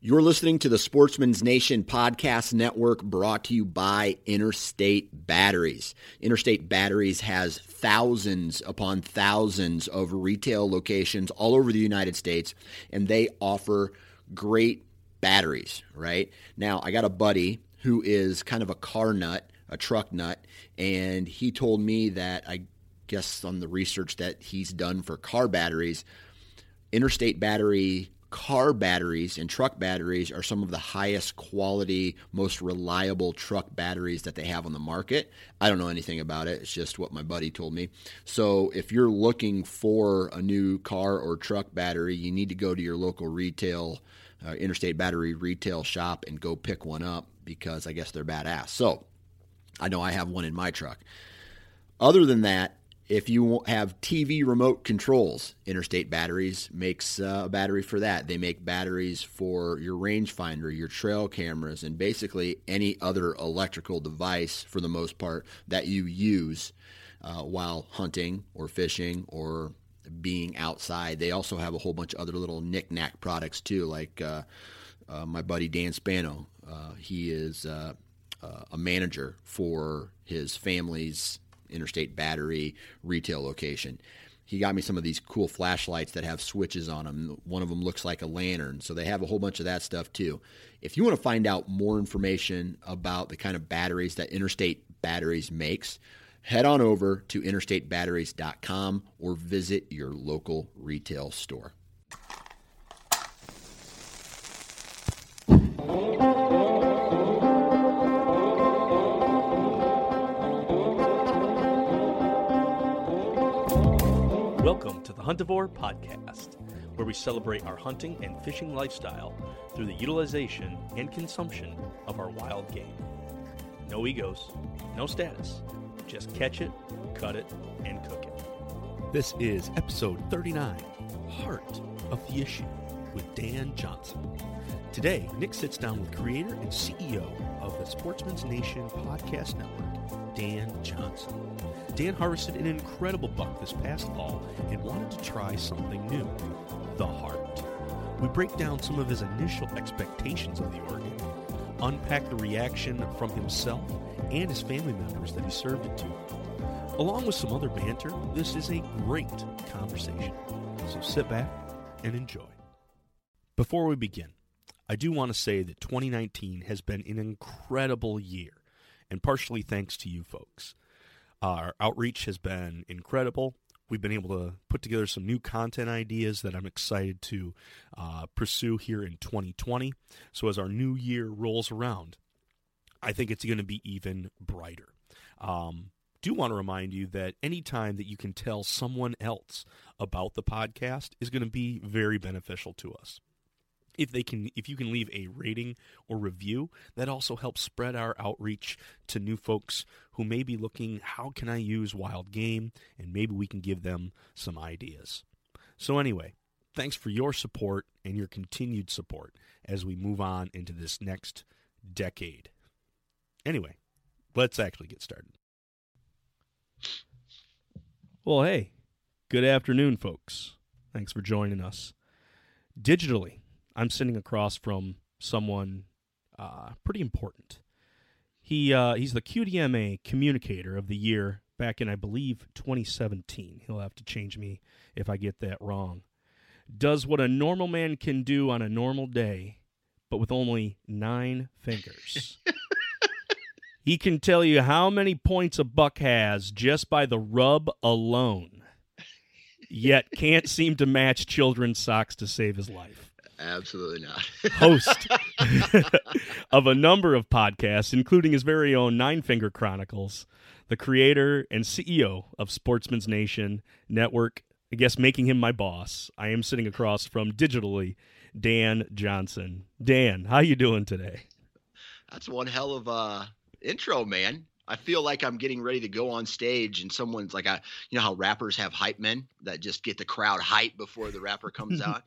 You're listening to the Sportsman's Nation Podcast Network brought to you by Interstate Batteries. Interstate Batteries has thousands upon thousands of retail locations all over the United States, and they offer great batteries, right? Now, I got a buddy who is kind of a car nut, a truck nut, and he told me that I guess on the research that he's done for car batteries, Interstate Battery car batteries and truck batteries are some of the highest quality, most reliable truck batteries that they have on the market. I don't know anything about it. It's just what my buddy told me. So if you're looking for a new car or truck battery, you need to go to your local retail, uh, interstate battery retail shop and go pick one up because I guess they're badass. So I know I have one in my truck. Other than that, if you have TV remote controls, Interstate Batteries makes uh, a battery for that. They make batteries for your rangefinder, your trail cameras, and basically any other electrical device for the most part that you use uh, while hunting or fishing or being outside. They also have a whole bunch of other little knickknack products too, like uh, uh my buddy Dan Spano. Uh, he is uh, a manager for his family's Interstate Battery retail location. He got me some of these cool flashlights that have switches on them. One of them looks like a lantern. So they have a whole bunch of that stuff too. If you want to find out more information about the kind of batteries that Interstate Batteries makes, head on over to interstatebatteries.com or visit your local retail store. Welcome to the Huntivore Podcast, where we celebrate our hunting and fishing lifestyle through the utilization and consumption of our wild game. No egos, no status, just catch it, cut it, and cook it. This is episode 39 Heart of the Issue with Dan Johnson. Today, Nick sits down with creator and CEO of the Sportsman's Nation Podcast Network, Dan Johnson. Dan harvested an incredible buck this past fall and wanted to try something new the heart. We break down some of his initial expectations of the organ, unpack the reaction from himself and his family members that he served it to. Along with some other banter, this is a great conversation. So sit back and enjoy. Before we begin, I do want to say that 2019 has been an incredible year, and partially thanks to you folks. Our outreach has been incredible. We've been able to put together some new content ideas that I'm excited to uh, pursue here in 2020. So, as our new year rolls around, I think it's going to be even brighter. Um, do want to remind you that any time that you can tell someone else about the podcast is going to be very beneficial to us if they can if you can leave a rating or review that also helps spread our outreach to new folks who may be looking how can i use wild game? And maybe we can give them some ideas. So anyway thanks for your support and your continued support as we move on into this next decade. Anyway let's actually get started. Well hey good afternoon folks. Thanks for joining us digitally I'm sitting across from someone uh, pretty important. He uh, he's the QDMA Communicator of the Year back in I believe 2017. He'll have to change me if I get that wrong. Does what a normal man can do on a normal day, but with only nine fingers. he can tell you how many points a buck has just by the rub alone. yet can't seem to match children's socks to save his life. Absolutely not. Host of a number of podcasts, including his very own Nine Finger Chronicles, the creator and CEO of Sportsman's Nation Network. I guess making him my boss. I am sitting across from digitally Dan Johnson. Dan, how you doing today? That's one hell of a intro, man. I feel like I'm getting ready to go on stage and someone's like, I, you know how rappers have hype men that just get the crowd hype before the rapper comes out.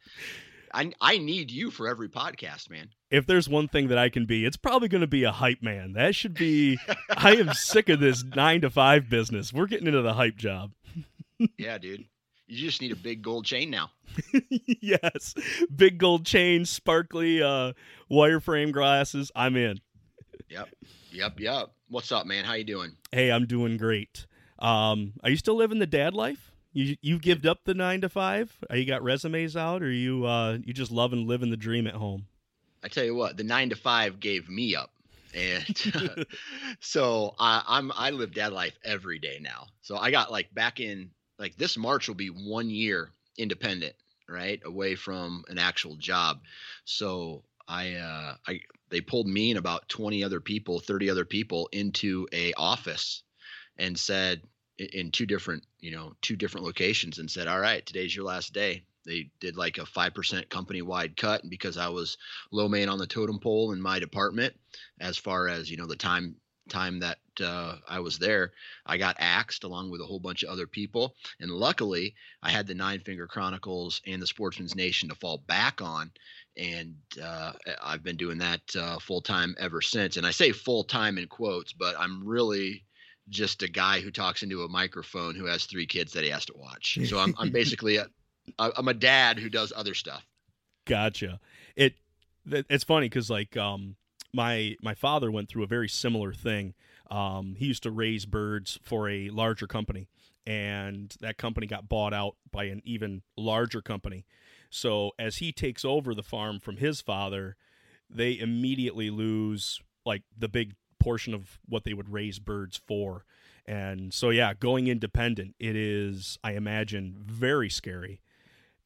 I I need you for every podcast, man. If there's one thing that I can be, it's probably going to be a hype man. That should be. I am sick of this nine to five business. We're getting into the hype job. yeah, dude. You just need a big gold chain now. yes, big gold chain, sparkly uh, wireframe glasses. I'm in. Yep, yep, yep. What's up, man? How you doing? Hey, I'm doing great. Um, are you still living the dad life? You you gived up the nine to five? Are you got resumes out, or you uh you just loving living the dream at home? I tell you what, the nine to five gave me up, and uh, so I, I'm I live dad life every day now. So I got like back in like this March will be one year independent, right, away from an actual job. So I uh I they pulled me and about 20 other people, 30 other people into a office and said in two different you know two different locations and said all right today's your last day. They did like a 5% company wide cut and because i was low man on the totem pole in my department as far as you know the time time that uh, i was there i got axed along with a whole bunch of other people. And luckily i had the nine finger chronicles and the sportsman's nation to fall back on and uh, i've been doing that uh, full time ever since. And i say full time in quotes but i'm really just a guy who talks into a microphone who has three kids that he has to watch. So I'm, I'm basically a, I'm a dad who does other stuff. Gotcha. It it's funny because like um my my father went through a very similar thing. Um, he used to raise birds for a larger company, and that company got bought out by an even larger company. So as he takes over the farm from his father, they immediately lose like the big portion of what they would raise birds for. And so, yeah, going independent, it is, I imagine, very scary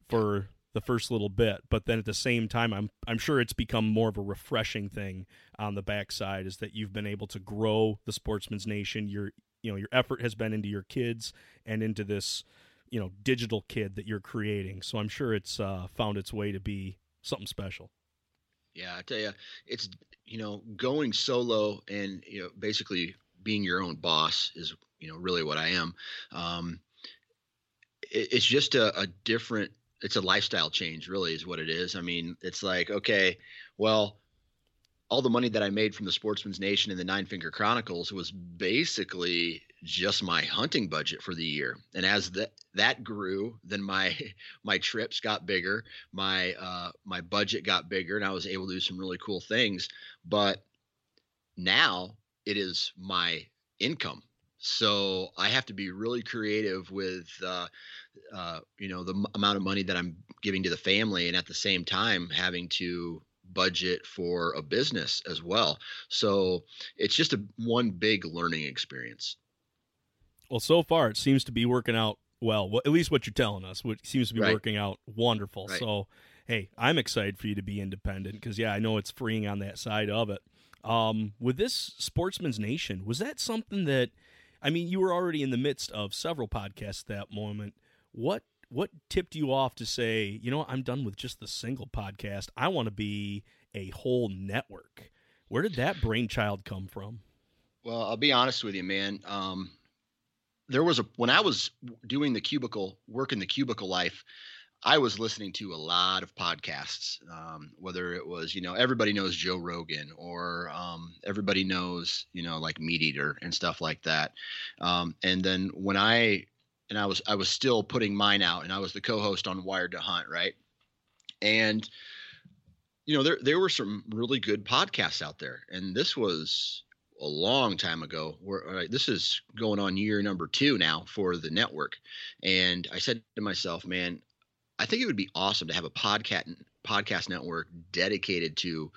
for the first little bit. But then at the same time, I'm I'm sure it's become more of a refreshing thing on the backside is that you've been able to grow the Sportsman's Nation. Your you know your effort has been into your kids and into this you know digital kid that you're creating. So I'm sure it's uh, found its way to be something special. Yeah, I tell you, it's you know going solo and you know basically being your own boss is you know really what I am. Um, it, it's just a, a different. It's a lifestyle change, really, is what it is. I mean, it's like okay, well, all the money that I made from the Sportsman's Nation and the Nine Finger Chronicles was basically just my hunting budget for the year. And as that that grew, then my my trips got bigger, my uh, my budget got bigger, and I was able to do some really cool things. But now it is my income, so I have to be really creative with uh, uh, you know the m- amount of money that I'm giving to the family, and at the same time having to budget for a business as well. So it's just a one big learning experience. Well, so far it seems to be working out well. well At least what you're telling us, what seems to be right. working out wonderful. Right. So, hey, I'm excited for you to be independent because yeah, I know it's freeing on that side of it. Um, with this Sportsman's Nation, was that something that? I mean, you were already in the midst of several podcasts at that moment. What what tipped you off to say, you know, I'm done with just the single podcast. I want to be a whole network. Where did that brainchild come from? Well, I'll be honest with you, man. Um, there was a when I was doing the cubicle work in the cubicle life, I was listening to a lot of podcasts. Um, whether it was you know everybody knows Joe Rogan or um, everybody knows you know like Meat Eater and stuff like that. Um, and then when I and I was I was still putting mine out, and I was the co-host on Wired to Hunt, right? And you know there there were some really good podcasts out there, and this was a long time ago. Where this is going on year number two now for the network, and I said to myself, man, I think it would be awesome to have a podcast podcast network dedicated to,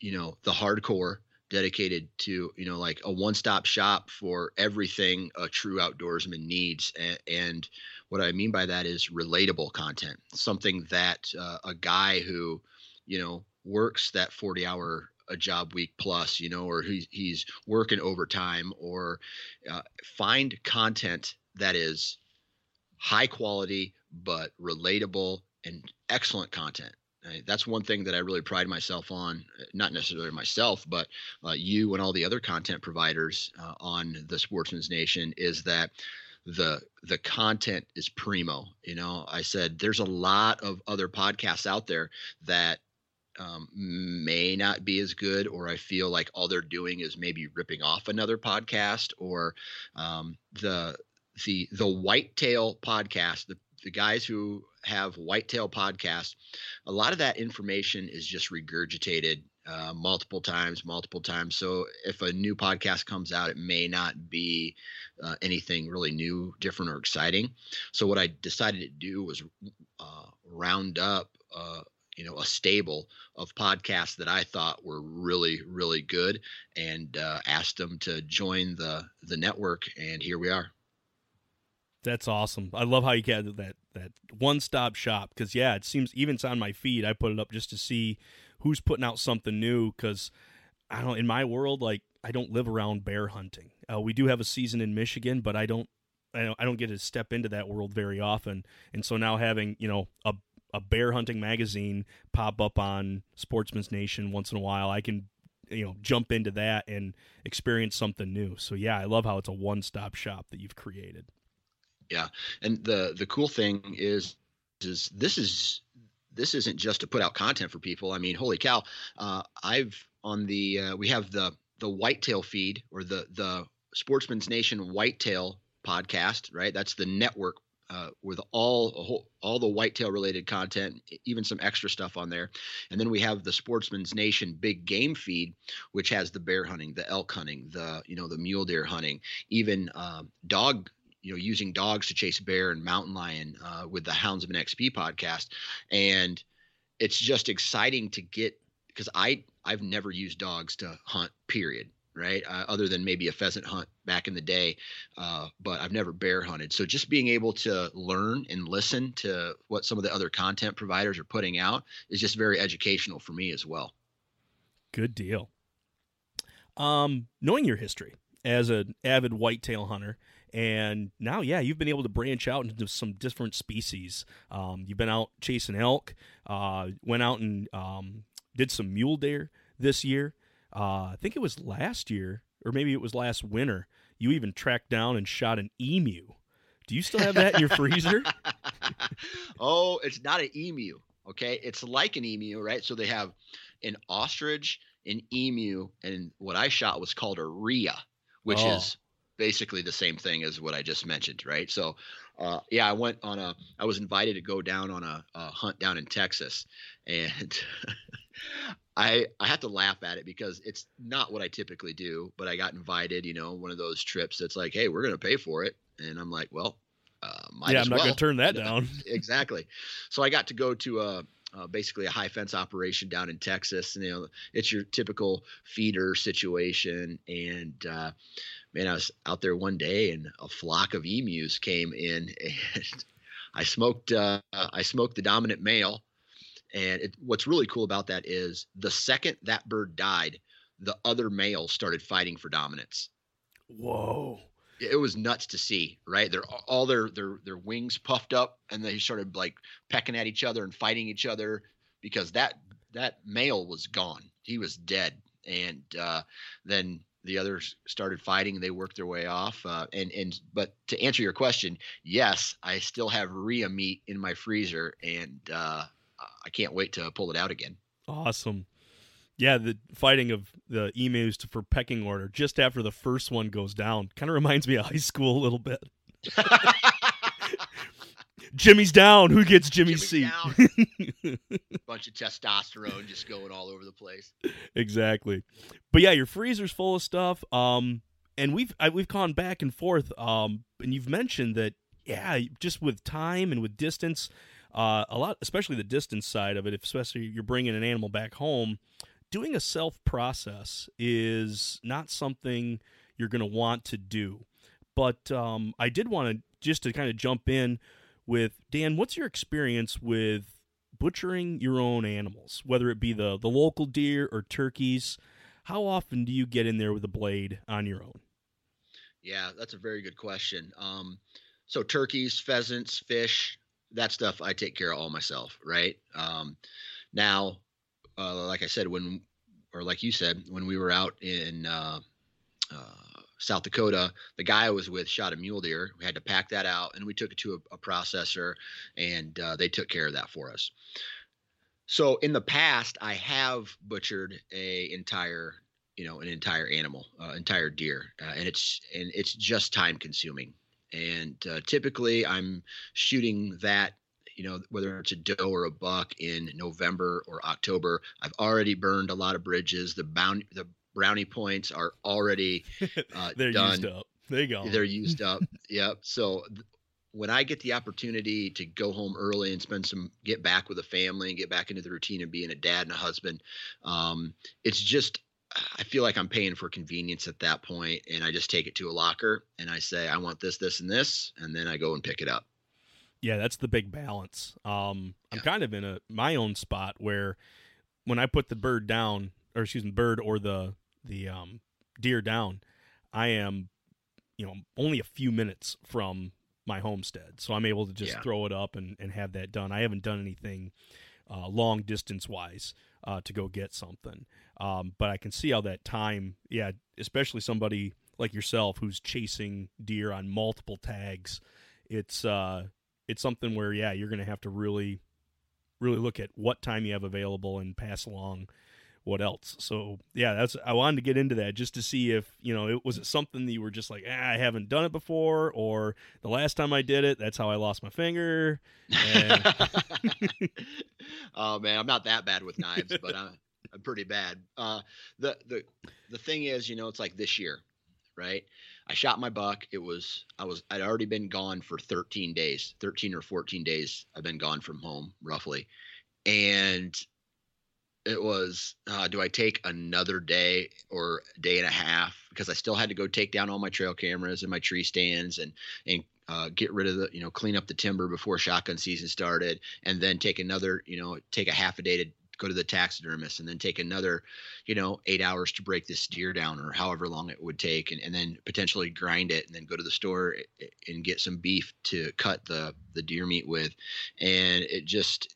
you know, the hardcore, dedicated to you know like a one-stop shop for everything a true outdoorsman needs and, and what i mean by that is relatable content something that uh, a guy who you know works that 40 hour a job week plus you know or he's, he's working overtime or uh, find content that is high quality but relatable and excellent content that's one thing that I really pride myself on, not necessarily myself, but uh, you and all the other content providers uh, on the Sportsman's Nation is that the the content is primo. You know, I said there's a lot of other podcasts out there that um, may not be as good, or I feel like all they're doing is maybe ripping off another podcast, or um, the the the Whitetail podcast, the the guys who have Whitetail podcast, a lot of that information is just regurgitated uh, multiple times, multiple times. So if a new podcast comes out, it may not be uh, anything really new, different, or exciting. So what I decided to do was uh, round up. You know, a stable of podcasts that I thought were really, really good, and uh, asked them to join the the network, and here we are. That's awesome. I love how you get that that one stop shop because yeah, it seems even on my feed. I put it up just to see who's putting out something new because I don't in my world like I don't live around bear hunting. Uh, we do have a season in Michigan, but I don't I don't get to step into that world very often. And so now having you know a a bear hunting magazine pop up on Sportsman's Nation once in a while, I can you know jump into that and experience something new. So yeah, I love how it's a one stop shop that you've created. Yeah, and the the cool thing is is this is this isn't just to put out content for people. I mean, holy cow! Uh, I've on the uh, we have the the whitetail feed or the the Sportsman's Nation whitetail podcast, right? That's the network uh, with all all the whitetail related content, even some extra stuff on there. And then we have the Sportsman's Nation big game feed, which has the bear hunting, the elk hunting, the you know the mule deer hunting, even um, dog you know using dogs to chase bear and mountain lion uh, with the Hounds of an XP podcast, and it's just exciting to get because I I've never used dogs to hunt. Period. Right, uh, other than maybe a pheasant hunt back in the day, uh, but I've never bear hunted. So just being able to learn and listen to what some of the other content providers are putting out is just very educational for me as well. Good deal. Um, knowing your history as an avid whitetail hunter, and now, yeah, you've been able to branch out into some different species. Um, you've been out chasing elk, uh, went out and um, did some mule deer this year. Uh, I think it was last year, or maybe it was last winter. You even tracked down and shot an emu. Do you still have that in your freezer? oh, it's not an emu. Okay, it's like an emu, right? So they have an ostrich, an emu, and what I shot was called a rhea, which oh. is basically the same thing as what I just mentioned, right? So, uh, yeah, I went on a, I was invited to go down on a, a hunt down in Texas, and I I have to laugh at it because it's not what I typically do, but I got invited, you know, one of those trips that's like, hey, we're gonna pay for it, and I'm like, well, uh, yeah, I'm not well. gonna turn that down. exactly. So I got to go to a uh, basically a high fence operation down in Texas. And, you know, it's your typical feeder situation. And uh, man, I was out there one day and a flock of emus came in and I smoked, uh, I smoked the dominant male. And it, what's really cool about that is the second that bird died, the other male started fighting for dominance. Whoa. It was nuts to see, right? They're all their their their wings puffed up and they started like pecking at each other and fighting each other because that that male was gone. He was dead. And uh, then the others started fighting. They worked their way off. Uh, and and but to answer your question, yes, I still have rhea meat in my freezer, and uh, I can't wait to pull it out again. Awesome. Yeah, the fighting of the emus for pecking order just after the first one goes down kind of reminds me of high school a little bit. Jimmy's down. Who gets Jimmy's Jimmy's seat? Bunch of testosterone just going all over the place. Exactly. But yeah, your freezer's full of stuff. Um, and we've I, we've gone back and forth. Um, and you've mentioned that yeah, just with time and with distance, uh, a lot, especially the distance side of it. If especially you're bringing an animal back home, doing a self process is not something you're going to want to do. But um, I did want to just to kind of jump in with Dan. What's your experience with butchering your own animals, whether it be the the local deer or turkeys? How often do you get in there with a blade on your own? Yeah, that's a very good question. Um, so turkeys, pheasants, fish, that stuff I take care of all myself, right? Um, now, uh, like I said, when or like you said, when we were out in uh, uh, South Dakota, the guy I was with shot a mule deer. We had to pack that out, and we took it to a, a processor, and uh, they took care of that for us. So in the past, I have butchered a entire, you know, an entire animal, uh, entire deer, uh, and it's and it's just time consuming. And typically, I'm shooting that you know, whether it's a doe or a buck in November or October. I've already burned a lot of bridges. The bound the brownie points are already uh, They're done. used up. There you go. They're used up. yep. So th- when I get the opportunity to go home early and spend some, get back with a family and get back into the routine of being a dad and a husband, um, it's just, I feel like I'm paying for convenience at that point, and I just take it to a locker and I say, I want this, this, and this, and then I go and pick it up. Yeah, that's the big balance. Um, I'm Yeah. kind of in a my own spot where when I put the bird down, or excuse me, bird or the the um, deer down, I am, you know, only a few minutes from my homestead, so I'm able to just Yeah. throw it up and, and have that done. I haven't done anything uh, long distance wise uh, to go get something, um, but I can see how that time, yeah, especially somebody like yourself who's chasing deer on multiple tags, it's uh, it's something where yeah you're going to have to really really look at what time you have available and pass along what else so yeah that's i wanted to get into that just to see if you know it was it something that you were just like ah, i haven't done it before or the last time i did it that's how i lost my finger and, oh man, I'm not that bad with knives, but I'm, I'm pretty bad. Uh, the the the thing is, you know, it's like this year, right? I shot my buck. It was I was I'd already been gone for 13 days, 13 or 14 days. I've been gone from home roughly, and it was uh, do I take another day or day and a half because I still had to go take down all my trail cameras and my tree stands and and uh, get rid of the you know clean up the timber before shotgun season started and then take another you know take a half a day to go to the taxidermist and then take another you know eight hours to break this deer down or however long it would take and, and then potentially grind it and then go to the store and get some beef to cut the the deer meat with. And it just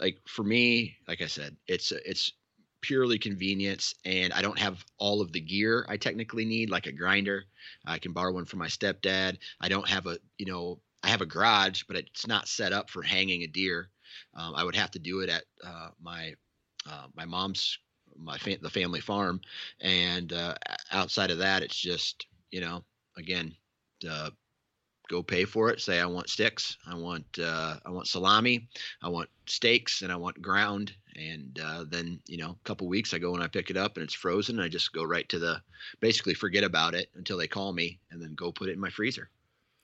like for me like i said it's it's purely convenience and i don't have all of the gear i technically need like a grinder. I can borrow one from my stepdad. I don't have a you know i have a garage but it's not set up for hanging a deer um, i would have to do it at uh, my uh, my mom's my fa- the family farm. And uh, outside of that it's just you know again uh, go pay for it. Say i want sticks. I want uh, i want salami. I want steaks and i want ground. And uh, then you know a couple weeks i go and i pick it up and it's frozen. And i just go right to the basically forget about it until they call me and then go put it in my freezer.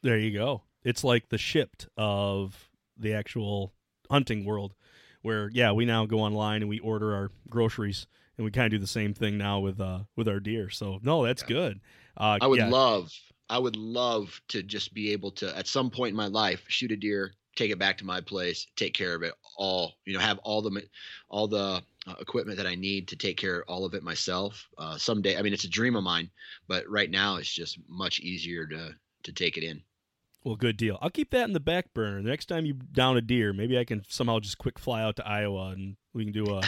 There you go. It's like the Shipt of the actual hunting world where yeah we now go online and we order our groceries and we kind of do the same thing now with uh with our deer so no that's Yeah. good uh I would yeah. love, I would love to just be able to, at some point in my life, shoot a deer, take it back to my place, take care of it all. You know, have all the, all the uh, equipment that I need to take care of all of it myself. Uh, someday, I mean, it's a dream of mine, but right now it's just much easier to to take it in. Well, good deal. I'll keep that in the back burner. The next time you down a deer, maybe I can somehow just quick fly out to Iowa and we can do a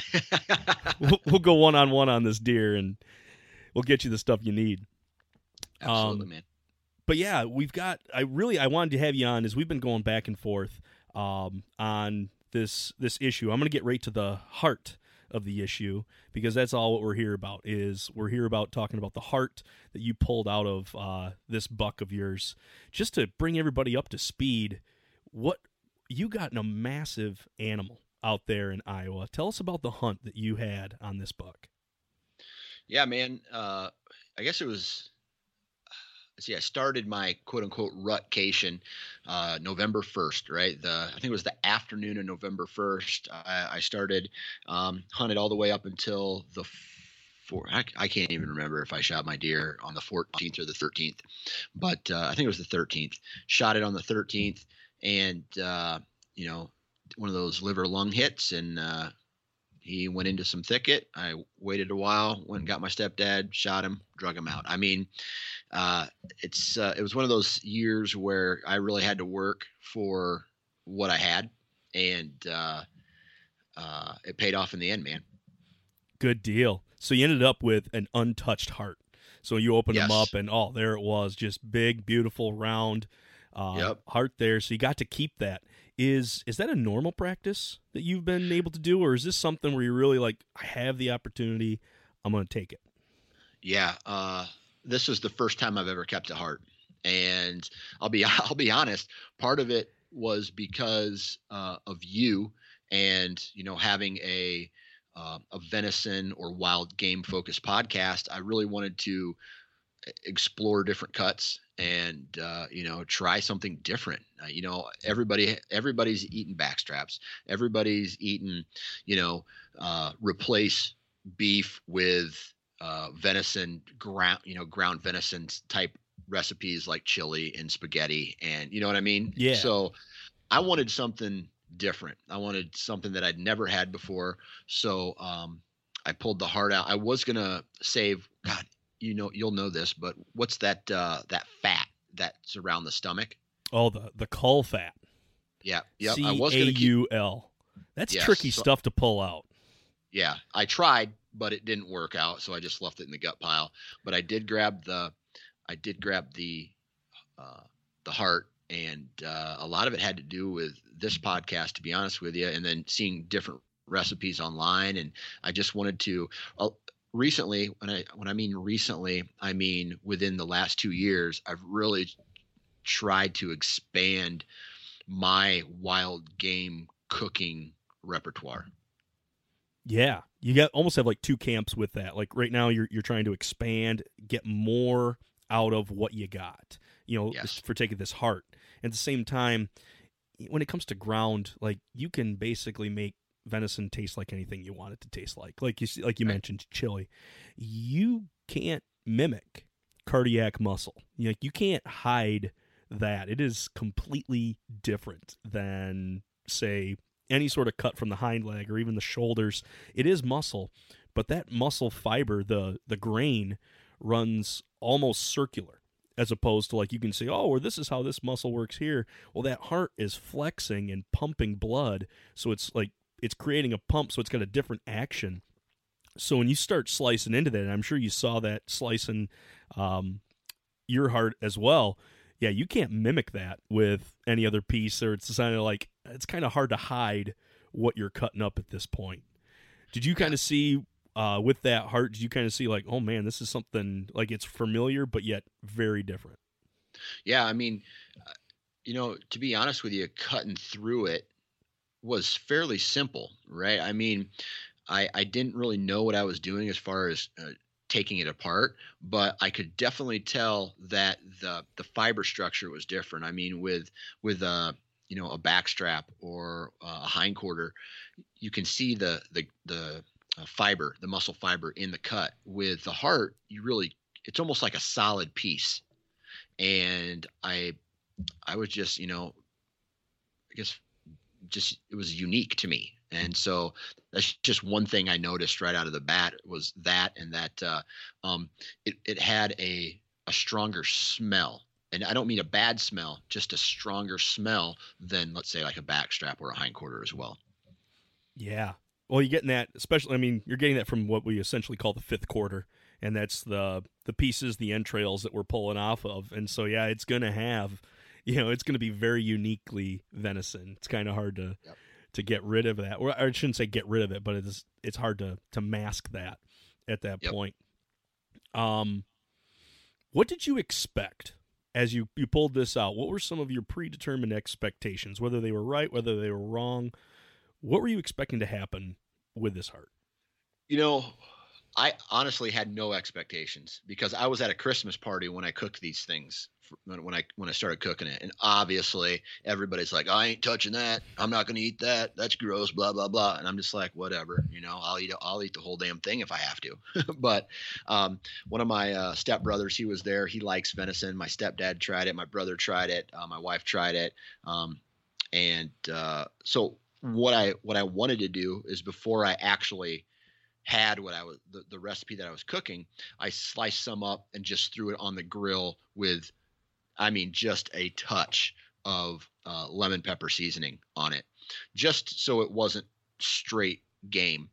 we'll, we'll go one on one on this deer and we'll get you the stuff you need. Absolutely, Um, man. But yeah, we've got. I really I wanted to have you on as we've been going back and forth um, on this this issue. I'm going to get right to the heart of the issue because that's all what we're here about. Is we're here about talking about the heart that you pulled out of uh, this buck of yours, just to bring everybody up to speed. What you got in a massive animal out there in Iowa. Tell us about the hunt that you had on this buck. Yeah, man. Uh, I guess it was see, I started my quote unquote rutcation uh, November 1st, right? The I think it was the afternoon of November 1st. I, I started um, hunted all the way up until the four. I, I, can't even remember if I shot my deer on the 14th or the 13th, but uh, I think it was the 13th. Shot it on the 13th, and uh, you know, one of those liver lung hits, and uh, he went into some thicket. I waited a while, went and got my stepdad, shot him, drug him out. I mean, uh, it's uh, it was one of those years where I really had to work for what I had, and uh, uh, it paid off in the end, man. Good deal. So you ended up with an untouched heart. So you opened yes. them up, and oh, there it was, just big, beautiful, round uh, yep. heart there. So you got to keep that. Is is that a normal practice that you've been able to do, or is this something where you're really like, I have the opportunity, I'm going to take it? Yeah, uh, this was the first time I've ever kept a heart, and I'll be I'll be honest. Part of it was because uh, of you, and you know having a uh, a venison or wild game focused podcast. I really wanted to explore different cuts and uh, you know try something different. Uh, you know everybody everybody's eating backstraps. Everybody's eating you know uh, replace beef with uh, venison ground you know ground venison type recipes like chili and spaghetti and you know what i mean? Yeah. So i wanted something different. I wanted something that i'd never had before. So um, i pulled the heart out. I was gonna save god you know you'll know this, but what's that uh, that fat that's around the stomach? Oh, the the caul fat. Yeah, yeah. I was going to c A U L. That's yes, tricky so, stuff to pull out. Yeah, I tried, but it didn't work out, so I just left it in the gut pile. But I did grab the, I did grab the, uh, the heart, and uh, a lot of it had to do with this podcast, to be honest with you, and then seeing different recipes online, and I just wanted to. Uh, recently when i when i mean recently i mean within the last two years i've really tried to expand my wild game cooking repertoire. Yeah you got almost have like two camps with that. Like right now you're you're trying to expand get more out of what you got you know yes. for taking this heart. At the same time when it comes to ground like you can basically make venison tastes like anything you want it to taste like. Like you like you right. mentioned chili. You can't mimic cardiac muscle. You know, you can't hide that. It is completely different than say any sort of cut from the hind leg or even the shoulders. It is muscle, but that muscle fiber, the the grain runs almost circular as opposed to like you can say, oh, or this is how this muscle works here. Well, that heart is flexing and pumping blood, so it's like it's creating a pump, so it's got a different action. So when you start slicing into that, I'm sure you saw that slicing um, your heart as well. Yeah, you can't mimic that with any other piece, or it's kind of like it's kind of hard to hide what you're cutting up at this point. Did you kind of see uh, with that heart? Did you kind of see like, oh man, this is something like it's familiar but yet very different? Yeah, I mean, uh, you know, to be honest with you, cutting through it was fairly simple, right? I mean, I I didn't really know what I was doing as far as uh, taking it apart, but I could definitely tell that the the fiber structure was different. I mean, with with a you know a backstrap or a hind quarter, you can see the the the uh, fiber, the muscle fiber in the cut. With the heart, you really it's almost like a solid piece, and I I was just you know I guess just it was unique to me. And so that's just one thing i noticed right out of the bat was that and that uh, um, it, it had a a stronger smell. And i don't mean a bad smell just a stronger smell than let's say like a backstrap or a hind quarter as well. Yeah. Well you're getting that especially i mean you're getting that from what we essentially call the fifth quarter. And that's the the pieces the entrails that we're pulling off of. And so yeah it's to have you know it's going to be very uniquely venison. It's kind of hard to yep. to get rid of that, or I shouldn't say get rid of it, but it's it's hard to to mask that at that yep. point. Um, what did you expect as you you pulled this out? What were some of your predetermined expectations, whether they were right, whether they were wrong? What were you expecting to happen with this heart? You know, I honestly had no expectations because I was at a Christmas party when I cooked these things when I when I started cooking it, and obviously everybody's like, "I ain't touching that. I'm not going to eat that. That's gross." Blah blah blah. And I'm just like, whatever. You know, I'll eat I'll eat the whole damn thing if I have to. but um, one of my uh, stepbrothers, he was there. He likes venison. My stepdad tried it. My brother tried it. Uh, my wife tried it. Um, and uh, so what I what I wanted to do is before I actually had what I was the, the recipe that I was cooking, I sliced some up and just threw it on the grill with, I mean, just a touch of uh, lemon pepper seasoning on it, just so it wasn't straight game.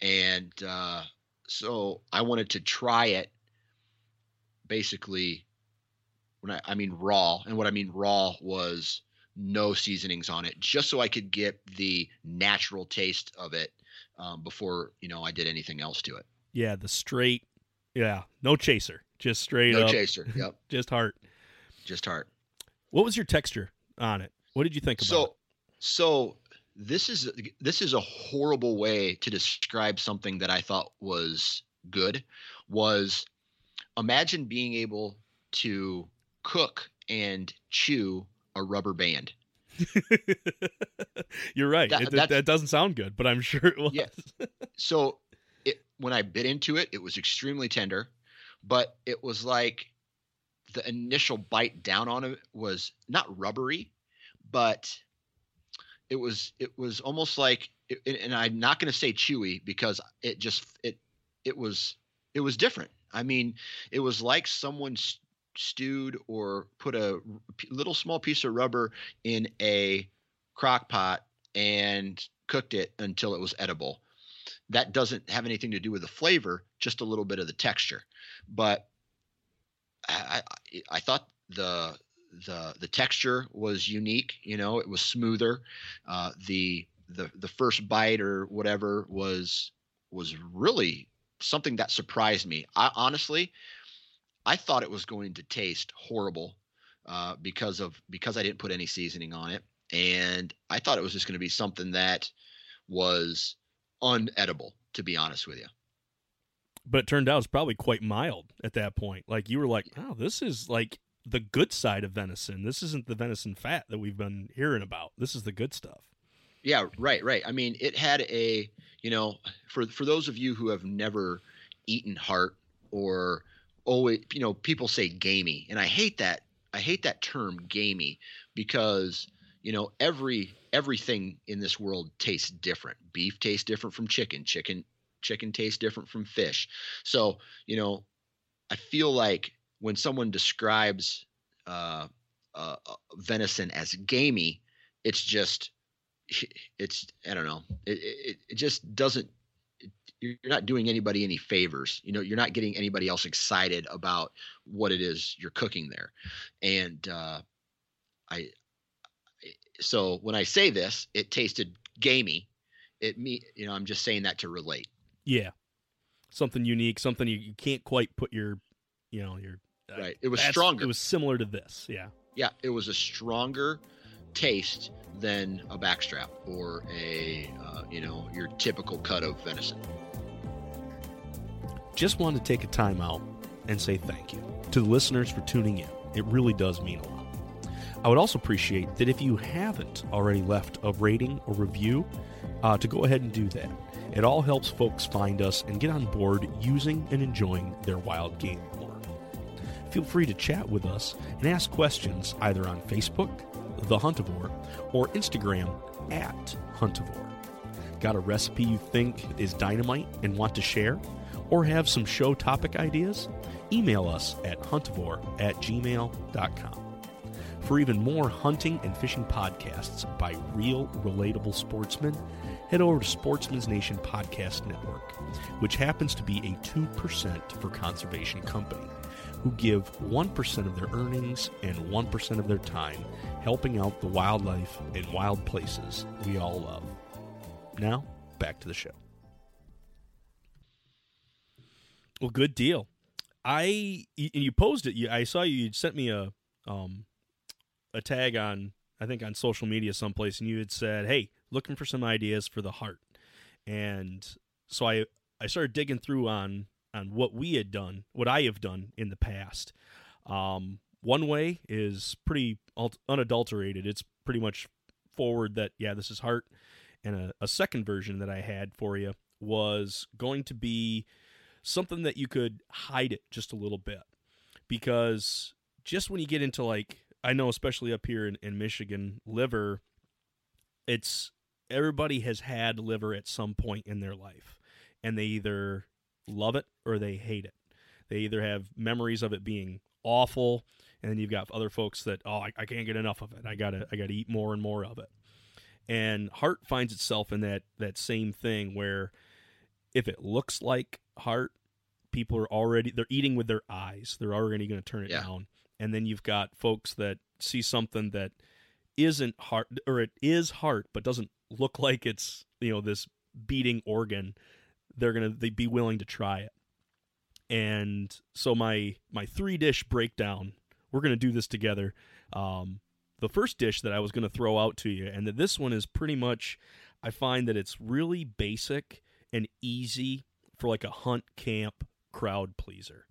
And uh, so I wanted to try it basically when I, I mean raw. And what I mean raw was no seasonings on it, just so I could get the natural taste of it um, before you know I did anything else to it. Yeah, the straight, yeah, no chaser, just straight no up. chaser. Yep, just heart, just heart. What was your texture on it? What did you think about so, it? So this is this is a horrible way to describe something that I thought was good. Was imagine being able to cook and chew a rubber band. You're right. That, it, that, doesn't sound good, but I'm sure it was. Yeah. So it, when I bit into it, it was extremely tender, but it was like the initial bite down on it was not rubbery, but it was it was almost like and I'm not going to say chewy because it just it it was it was different. I mean, it was like someone stewed or put a little small piece of rubber in a crock pot and cooked it until it was edible. That doesn't have anything to do with the flavor, just a little bit of the texture. But I, I, I thought the the the texture was unique. You know, it was smoother. Uh, the the the first bite or whatever was was really something that surprised me. I honestly, I thought it was going to taste horrible uh, because of because I didn't put any seasoning on it, and I thought it was just going to be something that was unedible. To be honest with you, but it turned out it's probably quite mild at that point. Like you were like, "Oh, this is like the good side of venison. This isn't the venison fat that we've been hearing about. This is the good stuff." Yeah, right, right. I mean, it had a, you know, for for those of you who have never eaten heart or always you know people say gamey and i hate that i hate that term gamey because you know every everything in this world tastes different. Beef tastes different from chicken chicken chicken tastes different from fish. So you know i feel like when someone describes uh, uh, venison as gamey it's just it's i don't know it, it, it just doesn't you're not doing anybody any favors. You know, you're not getting anybody else excited about what it is you're cooking there. And uh, I, so when I say this, it tasted gamey. It me, you know, I'm just saying that to relate. Yeah, something unique, something you, you can't quite put your, you know, your uh, right. It was stronger. It was similar to this. Yeah. Yeah, it was a stronger taste than a backstrap or a, uh, you know, your typical cut of venison just want to take a time out and say thank you to the listeners for tuning in. It really does mean a lot. I would also appreciate that if you haven't already left a rating or review, uh, to go ahead and do that. It all helps folks find us and get on board using and enjoying their wild game more. Feel free to chat with us and ask questions either on Facebook, The Huntivore, or Instagram at Huntivore. Got a recipe you think is dynamite and want to share? Or have some show topic ideas, email us at huntivore at gmail.com. For even more hunting and fishing podcasts by real, relatable sportsmen, head over to Sportsman's Nation Podcast Network, which happens to be a 2% for conservation company, who give 1% of their earnings and 1% of their time helping out the wildlife and wild places we all love. Now, back to the show. Well, good deal. I and you posed it. I saw you. You sent me a um a tag on I think on social media someplace, and you had said, "Hey, looking for some ideas for the heart." And so I I started digging through on on what we had done, what I have done in the past. Um, one way is pretty unadulterated. It's pretty much forward that yeah, this is heart. And a, a second version that I had for you was going to be something that you could hide it just a little bit because just when you get into like I know especially up here in, in Michigan, liver, it's everybody has had liver at some point in their life and they either love it or they hate it. They either have memories of it being awful and then you've got other folks that oh I, I can't get enough of it. I gotta I gotta eat more and more of it. And heart finds itself in that that same thing where if it looks like heart, people are already they're eating with their eyes. They're already going to turn it yeah. down. And then you've got folks that see something that isn't heart or it is heart but doesn't look like it's, you know, this beating organ. They're going to they be willing to try it. And so my my three dish breakdown, we're going to do this together. Um the first dish that I was going to throw out to you and that this one is pretty much I find that it's really basic and easy for like a hunt camp crowd pleaser.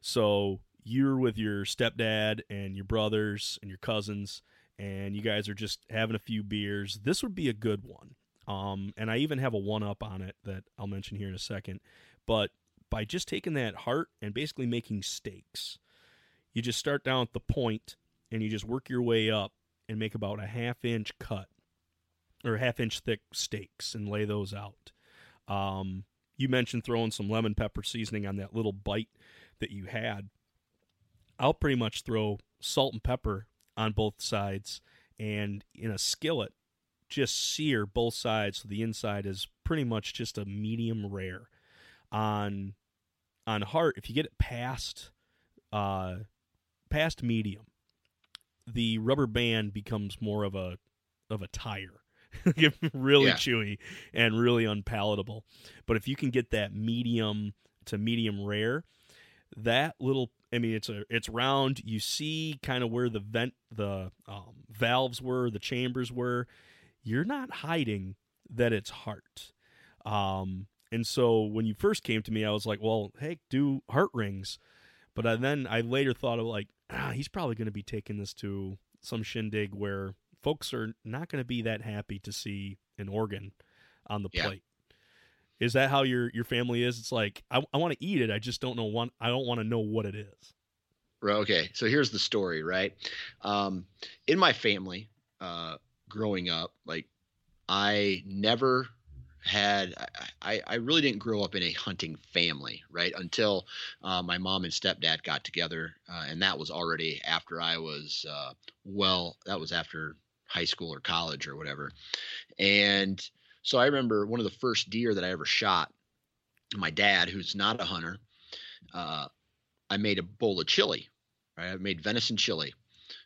So you're with your stepdad and your brothers and your cousins, and you guys are just having a few beers. This would be a good one. Um, and I even have a one up on it that I'll mention here in a second. But by just taking that heart and basically making steaks, you just start down at the point and you just work your way up and make about a half inch cut or half inch thick steaks and lay those out. Um, you mentioned throwing some lemon pepper seasoning on that little bite that you had. I'll pretty much throw salt and pepper on both sides and in a skillet just sear both sides so the inside is pretty much just a medium rare on on heart if you get it past uh past medium the rubber band becomes more of a of a tire really yeah. chewy and really unpalatable. But if you can get that medium to medium rare, that little I mean it's a it's round. You see kind of where the vent the um, valves were, the chambers were. You're not hiding that it's heart. Um, and so when you first came to me, I was like, well, hey, do heart rings. But I, then I later thought of like, ah, he's probably going to be taking this to some shindig where folks are not going to be that happy to see an organ on the yeah. plate. Is that how your your family is? It's like I, I want to eat it. I just don't know one. I don't want to know what it is. Okay, so here's the story. Right, um, in my family, uh, growing up, like I never had I, I really didn't grow up in a hunting family right until uh, my mom and stepdad got together uh, and that was already after i was uh, well that was after high school or college or whatever. And so I remember one of the first deer that I ever shot. My dad, who's not a hunter, uh, I made a bowl of chili. Right? I made venison chili.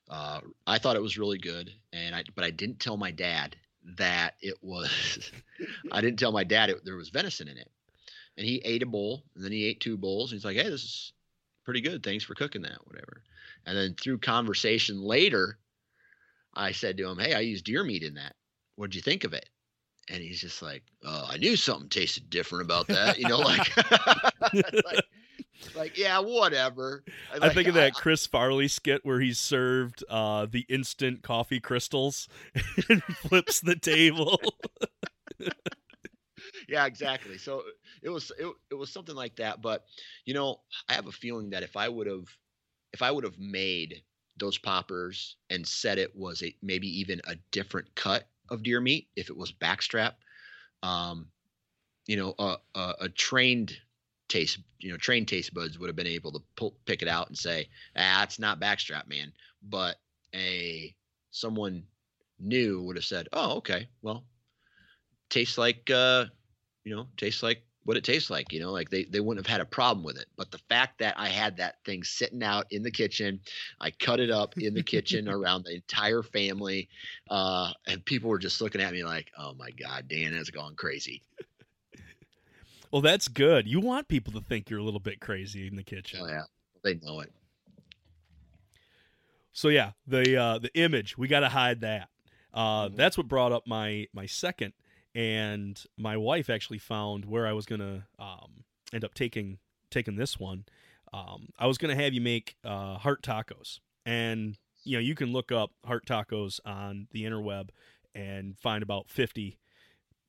Uh, I thought it was really good, and I but I didn't tell my dad that it was. I didn't tell my dad it, there was venison in it, and he ate a bowl, and then he ate two bowls, and he's like, "Hey, this is pretty good. Thanks for cooking that, whatever." And then through conversation later, I said to him, Hey, I used deer meat in that. What'd you think of it? And he's just like, Oh, I knew something tasted different about that. You know, like, like, like, yeah, whatever. Like, I think of that I, Chris Farley skit where he's served uh, the instant coffee crystals and flips the table. yeah, exactly. So it was it, it was something like that. But you know, I have a feeling that if I would have if I would have made those poppers and said it was a maybe even a different cut of deer meat if it was backstrap. Um, you know, a, a, a, trained taste, you know, trained taste buds would have been able to pull, pick it out and say, ah, it's not backstrap, man. But a someone new would have said, oh, okay, well, tastes like, uh, you know, tastes like what it tastes like. You know, like they, they wouldn't have had a problem with it. But the fact that I had that thing sitting out in the kitchen, I cut it up in the kitchen around the entire family, uh, and people were just looking at me like, "Oh my God, Dan has gone crazy." Well, that's good. You want people to think you're a little bit crazy in the kitchen. Oh yeah, they know it. So yeah, the uh, the image we got to hide that. Uh, mm-hmm. That's what brought up my my second and my wife actually found where I was gonna um, end up taking taking this one. Um, I was gonna have you make uh, heart tacos, and you know you can look up heart tacos on the interweb and find about fifty,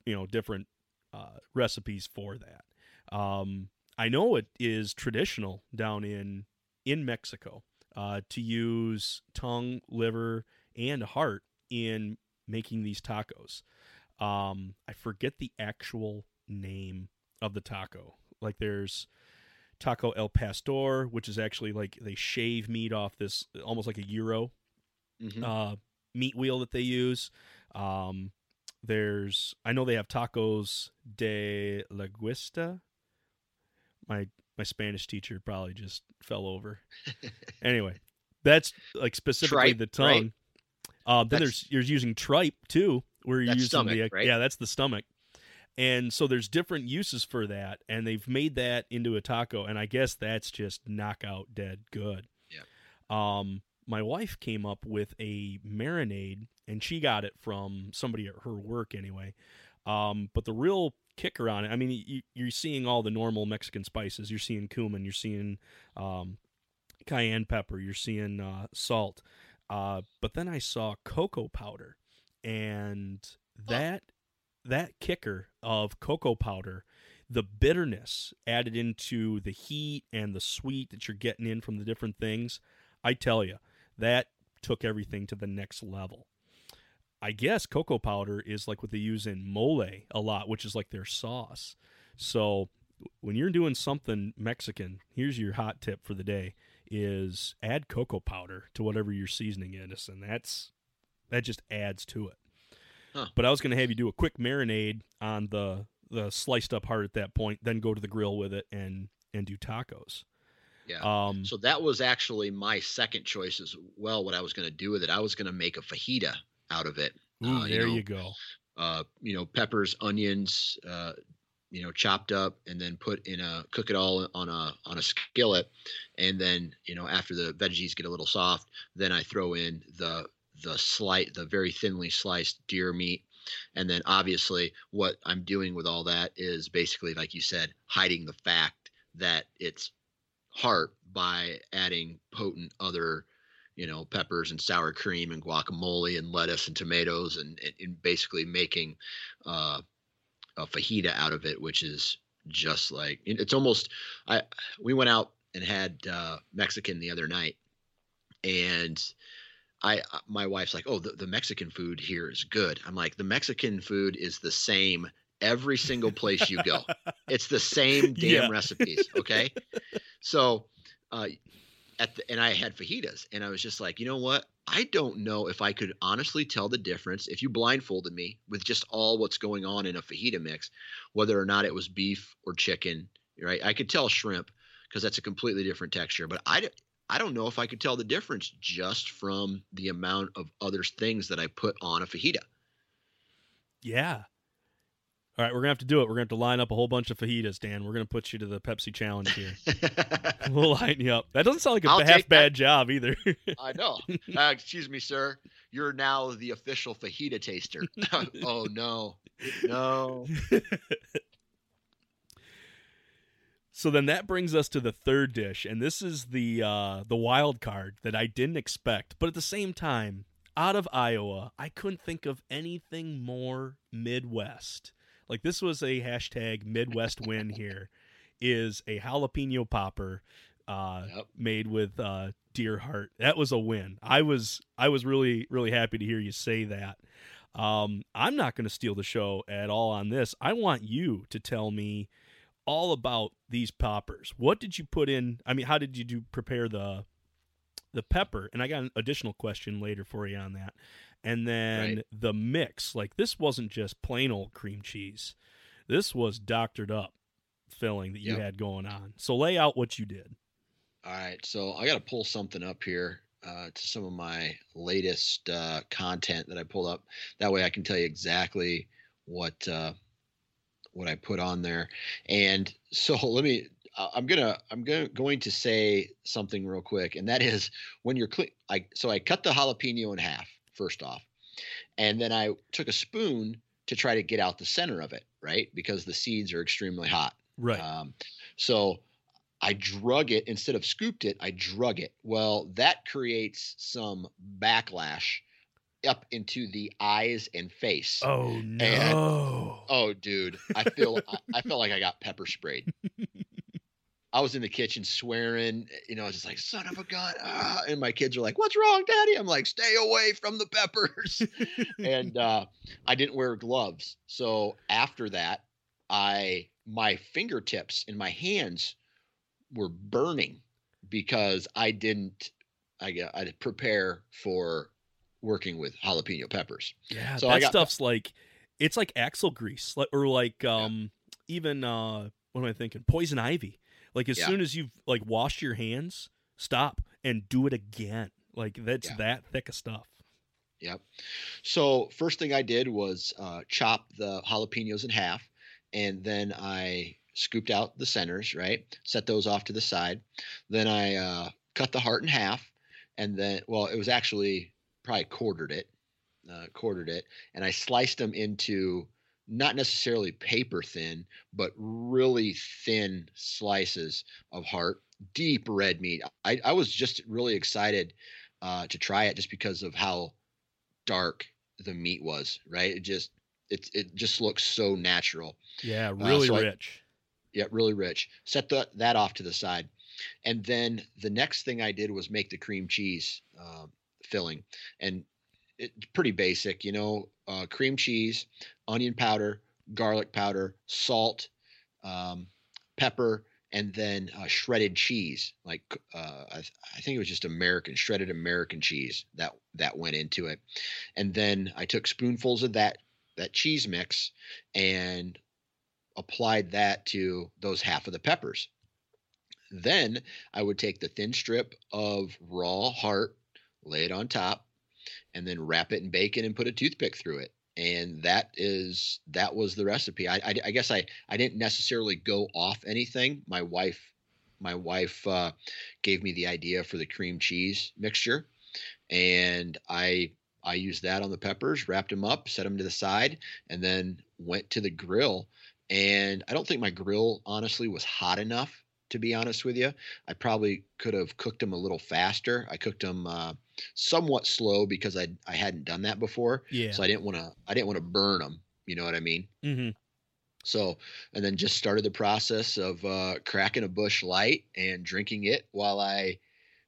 you know, different uh, recipes for that. Um, I know it is traditional down in in Mexico uh, to use tongue, liver, and heart in making these tacos. Um, I forget the actual name of the taco. Like there's taco el pastor, which is actually like they shave meat off this almost like a gyro Mhm. uh, meat wheel that they use. Um, there's I know they have tacos de la guista. My my Spanish teacher probably just fell over. anyway, that's like specifically Tripe, the tongue. Uh, then That's- there's you're using tripe too, where you're That's using the right? yeah, that's the stomach. And so there's different uses for that, and they've made that into a taco, and I guess that's just knockout dead good. Yeah. Um, my wife came up with a marinade, and she got it from somebody at her work anyway. Um, but the real kicker on it, I mean, you, you're seeing all the normal Mexican spices. You're seeing cumin, you're seeing um, cayenne pepper, you're seeing uh, salt. Uh, but then I saw cocoa powder, and that that kicker of cocoa powder, the bitterness added into the heat and the sweet that you're getting in from the different things, I tell you, that took everything to the next level. I guess cocoa powder is like what they use in mole a lot, which is like their sauce. So when you're doing something Mexican, here's your hot tip for the day is add cocoa powder to whatever you're seasoning it is, and that's that just adds to it. Huh. But I was going to have you do a quick marinade on the the sliced up heart at that point, then go to the grill with it and and do tacos. Yeah. Um, So that was actually my second choice as well. What I was going to do with it, I was going to make a fajita out of it. ooh, uh, you there know, you go. Uh, you know, peppers, onions, uh, you know, chopped up, and then put in a cook it all on a on a skillet, and then you know after the veggies get a little soft, then I throw in the the slight the very thinly sliced deer meat. And then obviously what I'm doing with all that is basically like you said, hiding the fact that it's heart by adding potent other you know peppers and sour cream and guacamole and lettuce and tomatoes and, and, basically making uh, a fajita out of it which is just like it's almost i we went out and had uh, mexican the other night and I uh, my wife's like, "Oh, the, the Mexican food here is good." I'm like, "The Mexican food is the same every single place you go. it's the same damn Yeah. recipes, okay?" so, uh, at the and I had fajitas, and I was just like, you know what? I don't know if I could honestly tell the difference if you blindfolded me with just all what's going on in a fajita mix, whether or not it was beef or chicken. Right? I could tell shrimp because that's a completely different texture, but I. I don't know if I could tell the difference just from the amount of other things that I put on a fajita. Yeah. All right, we're gonna have to do it. We're gonna have to line up a whole bunch of fajitas, Dan. We're gonna put you to the Pepsi challenge here. we'll line you up. That doesn't sound like a I'll half bad job either. I know. Uh, excuse me, sir. You're now the official fajita taster. oh no, no. So then that brings us to the third dish, and this is the uh, the wild card that I didn't expect, but at the same time, out of Iowa, I couldn't think of anything more Midwest. Like this was a hashtag Midwest win here. Is a jalapeno popper uh, Yep. made with uh, deer heart. That was a win. I was I was really really happy to hear you say that. Um, I'm not going to steal the show at all on this. I want you to tell me all about these poppers. What did you put in? I mean, how did you do prepare the the pepper? And I got an additional question later for you on that. And then Right. the mix. Like this wasn't just plain old cream cheese. This was doctored up filling that you Yep. had going on. So lay out what you did. All right, so I got to pull something up here uh, to some of my latest uh, content that I pulled up. That way, I can tell you exactly what uh, what I put on there. And so let me. I'm gonna I'm gonna going to say something real quick, and that is when you're cle I so I cut the jalapeno in half first off, and then I took a spoon to try to get out the center of it, right? Because the seeds are extremely hot. Right. Um, so I drug it instead of scooped it. I drug it. Well, that creates some backlash up into the eyes and face. oh no. Oh, dude, I feel I, I felt like I got pepper sprayed. I was in the kitchen swearing, you know, I was just like, son of a gun. Ah. And my kids are like, what's wrong, daddy? I'm like, stay away from the peppers. and uh, I didn't wear gloves. So after that, I, my fingertips and my hands were burning because I didn't, I, I prepare for working with jalapeno peppers. Yeah, So that got- stuff's like it's like axle grease, or like um even uh what am I thinking? Poison ivy. Like as Yeah. soon as you've like washed your hands, stop and do it again. Like that's Yeah. that thick of stuff. Yep. So first thing I did was uh, chop the jalapenos in half, and then I scooped out the centers. Right, set those off to the side. Then I uh, cut the heart in half, and then well, it was actually probably quartered it, uh, quartered it, and I sliced them into not necessarily paper thin, but really thin slices of heart, deep red meat. I, I was just really excited uh, to try it just because of how dark the meat was, right? It just it it just looks so natural. Yeah, really so I- rich. Yeah, really rich. Set the, that off to the side, and then the next thing I did was make the cream cheese um, filling, and it's pretty basic, you know, uh, cream cheese, onion powder, garlic powder, salt, um, pepper, and then uh, shredded cheese. Like uh, I, I think it was just American shredded American cheese that that went into it, and then I took spoonfuls of that that cheese mix and applied that to those half of the peppers. Then I would take the thin strip of raw heart, lay it on top, and then wrap it in bacon and put a toothpick through it. And that is that was the recipe. I, I, I guess I I didn't necessarily go off anything. My wife my wife uh, gave me the idea for the cream cheese mixture, and I I used that on the peppers, wrapped them up, set them to the side, and then went to the grill and I don't think my grill honestly was hot enough to be honest with you. I probably could have cooked them a little faster. I cooked them uh, somewhat slow because I I hadn't done that before, Yeah. so I didn't want to I didn't want to burn them. You know what I mean? hmm So and then just started the process of uh, cracking a Busch Light and drinking it while I,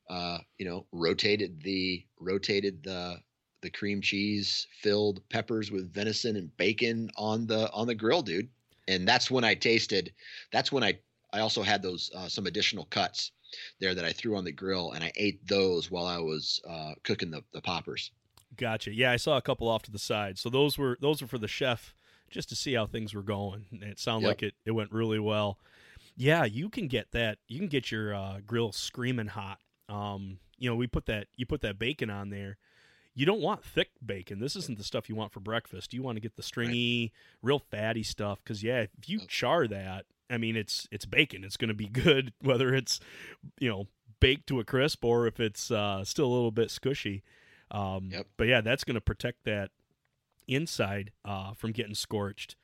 uh, you know, rotated the rotated the the cream cheese filled peppers with venison and bacon on the on the grill, dude. And that's when I tasted. That's when I I also had those uh, some additional cuts there that I threw on the grill, and I ate those while I was uh, cooking the the poppers. Gotcha. Yeah, I saw a couple off to the side. So those were those were for the chef just to see how things were going. And It sounded Yep. like it, it went really well. Yeah, you can get that. You can get your uh, grill screaming hot. Um, you know, we put that you put that bacon on there. You don't want thick bacon. This isn't the stuff you want for breakfast. You want to get the stringy, real fatty stuff. Because yeah, if you char that, I mean, it's it's bacon. It's going to be good whether it's you know baked to a crisp or if it's uh, still a little bit squishy. Um, Yep. But yeah, that's going to protect that inside uh, from getting scorched.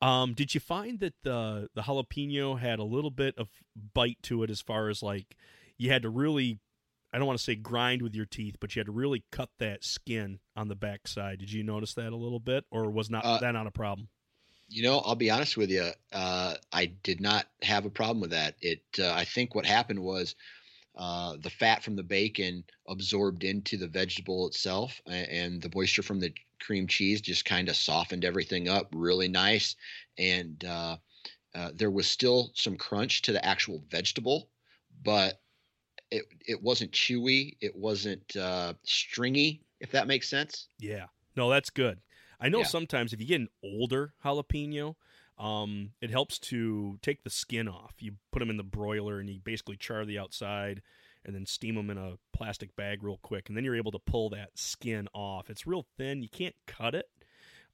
Um, did you find that the the jalapeno had a little bit of bite to it as far as like you had to really I don't want to say grind with your teeth, but you had to really cut that skin on the backside. Did you notice that a little bit, or was not Uh, that not a problem? You know, I'll be honest with you. Uh, I did not have a problem with that. It, uh, I think what happened was uh, the fat from the bacon absorbed into the vegetable itself, a- and the moisture from the cream cheese just kind of softened everything up really nice. And uh, uh, there was still some crunch to the actual vegetable, but it it wasn't chewy. It wasn't uh, stringy. If that makes sense. Yeah. No, that's good. I know Yeah. sometimes if you get an older jalapeno, um, it helps to take the skin off. You put them in the broiler and you basically char the outside and then steam them in a plastic bag real quick. And then you're able to pull that skin off. It's real thin. You can't cut it.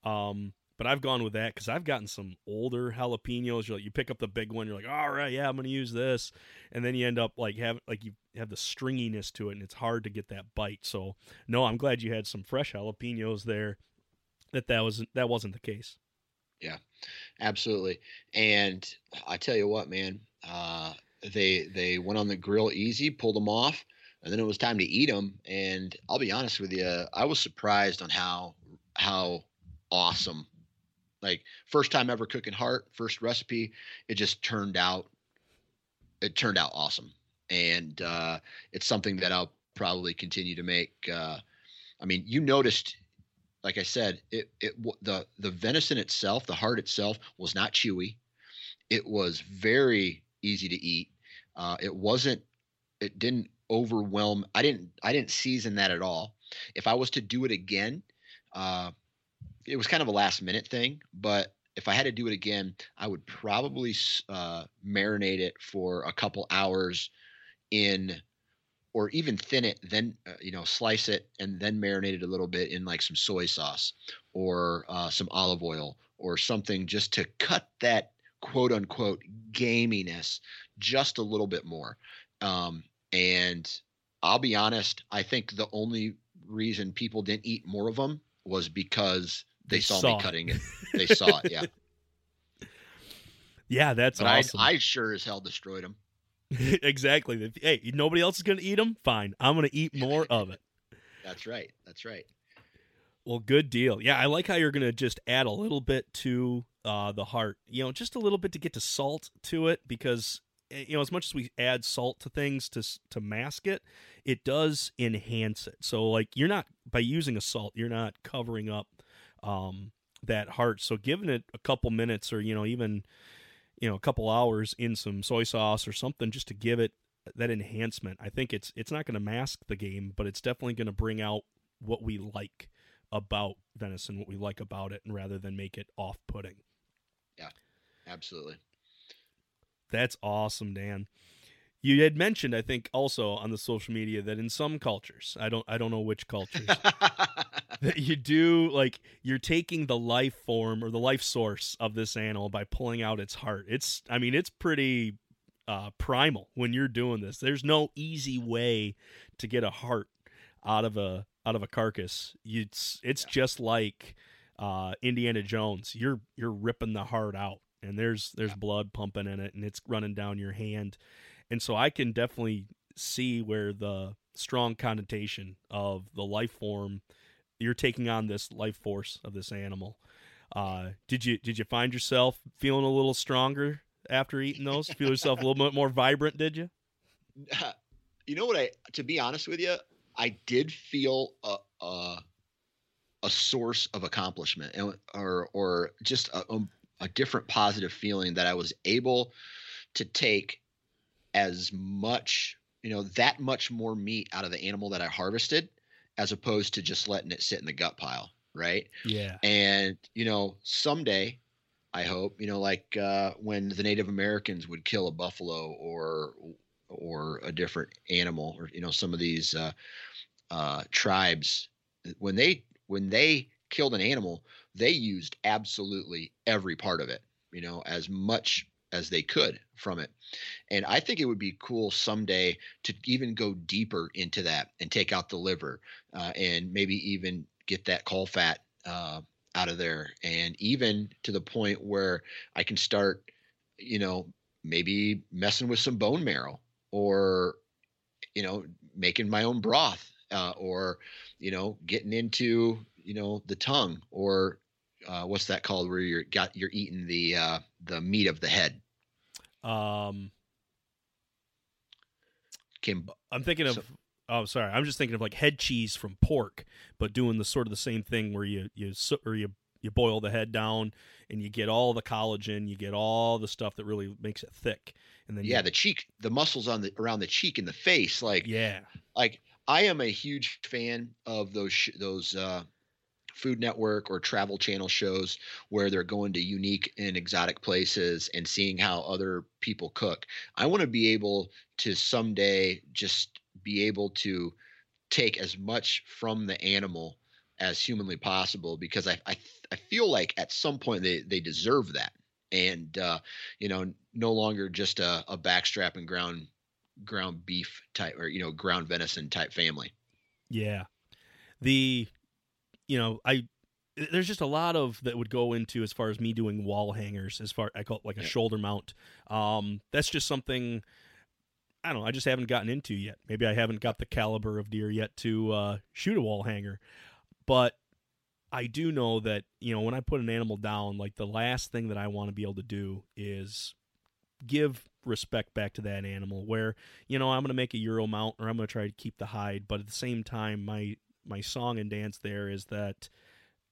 Um, but I've gone with that because I've gotten some older jalapenos. You're like, you pick up the big one, you're like, all right, yeah, I'm gonna use this, and then you end up like have like you have the stringiness to it, and it's hard to get that bite. So no, I'm glad you had some fresh jalapenos there. That that was that wasn't the case. Yeah, absolutely. And I tell you what, man, uh, they they went on the grill easy, pulled them off, and then it was time to eat them. And I'll be honest with you, I was surprised on how how awesome. Like first time ever cooking heart, first recipe, it just turned out it turned out awesome. And uh, it's something that I'll probably continue to make. Uh, I mean, you noticed, like I said, it it the the venison itself, the heart itself, was not chewy. It was very easy to eat. Uh, it wasn't. It didn't overwhelm. I didn't. I didn't season that at all. If I was to do it again, uh, it was kind of a last minute thing. But if I had to do it again, I would probably uh, marinate it for a couple hours in or even thin it then uh, you know slice it and then marinate it a little bit in like some soy sauce or uh, some olive oil or something just to cut that quote unquote gaminess just a little bit more. Um, and i'll be honest i think the only reason people didn't eat more of them was because they, they saw, saw, me cutting it. They saw it yeah. Yeah that's but awesome. I, I sure as hell destroyed them exactly. Hey, nobody else is going to eat them. Fine, I'm going to eat more of it. That's right. That's right. Well, good deal. Yeah, I like how you're going to just add a little bit to uh, the heart. You know, just a little bit to get to salt to it because eh, you know as much as we add salt to things to to mask it, it does enhance it. So like you're not by using a salt, you're not covering up um, that heart. So giving it a couple minutes or you know even you know a couple hours in some soy sauce or something just to give it that enhancement. I think it's it's not going to mask the game, but it's definitely going to bring out what we like about venison, what we like about it, and rather than make it off-putting. Yeah, absolutely. That's awesome, Dan. You had mentioned, I think, also on the social media that in some cultures, I don't, I don't know which cultures, that you do like you're taking the life form or the life source of this animal by pulling out its heart. It's, I mean, it's pretty uh, primal when you're doing this. There's no easy way to get a heart out of a out of a carcass. You, it's, it's yeah. just like uh, Indiana Jones. You're you're ripping the heart out, and there's there's yeah. blood pumping in it, and it's running down your hand and so I can definitely see where the strong connotation of the life form you're taking on this life force of this animal. Uh, did you did you find yourself feeling a little stronger after eating those? Feel yourself a little bit more vibrant? Did you? You know what? I to be honest with you, I did feel a a, a source of accomplishment, or or just a, um, a different positive feeling that I was able to take as much, you know, that much more meat out of the animal that I harvested as opposed to just letting it sit in the gut pile. Right. Yeah. And, you know, someday I hope, you know, like uh, when the Native Americans would kill a buffalo or, or a different animal or, you know, some of these uh, uh, tribes, when they, when they killed an animal, they used absolutely every part of it, you know, as much as they could from it. And I think it would be cool someday to even go deeper into that and take out the liver uh, and maybe even get that caul fat uh, out of there. And even to the point where I can start, you know, maybe messing with some bone marrow or, you know, making my own broth uh, or, you know, getting into, you know, the tongue or uh, what's that called where you're got you're eating the uh, the meat of the head. Um, Came, I'm thinking of. So, oh, sorry. I'm just thinking of like head cheese from pork, but doing the sort of the same thing where you you or you you boil the head down and you get all the collagen, you get all the stuff that really makes it thick, and then yeah, you, the cheek, the muscles on the around the cheek and the face, like yeah, like I am a huge fan of those sh- those uh, Food Network or Travel Channel shows where they're going to unique and exotic places and seeing how other people cook. I want to be able to someday just be able to take as much from the animal as humanly possible because I, I, I feel like at some point they, they deserve that. And, uh, you know, no longer just a, a backstrap and ground ground beef type or, you know, ground venison type family. Yeah. The you know, I there's just a lot of that would go into as far as me doing wall hangers as far I call it like a shoulder mount. Um, that's just something I don't know. I just haven't gotten into yet. Maybe I haven't got the caliber of deer yet to uh, shoot a wall hanger, but I do know that you know when I put an animal down, like the last thing that I want to be able to do is give respect back to that animal. Where you know I'm going to make a euro mount or I'm going to try to keep the hide, but at the same time, my my song and dance there is that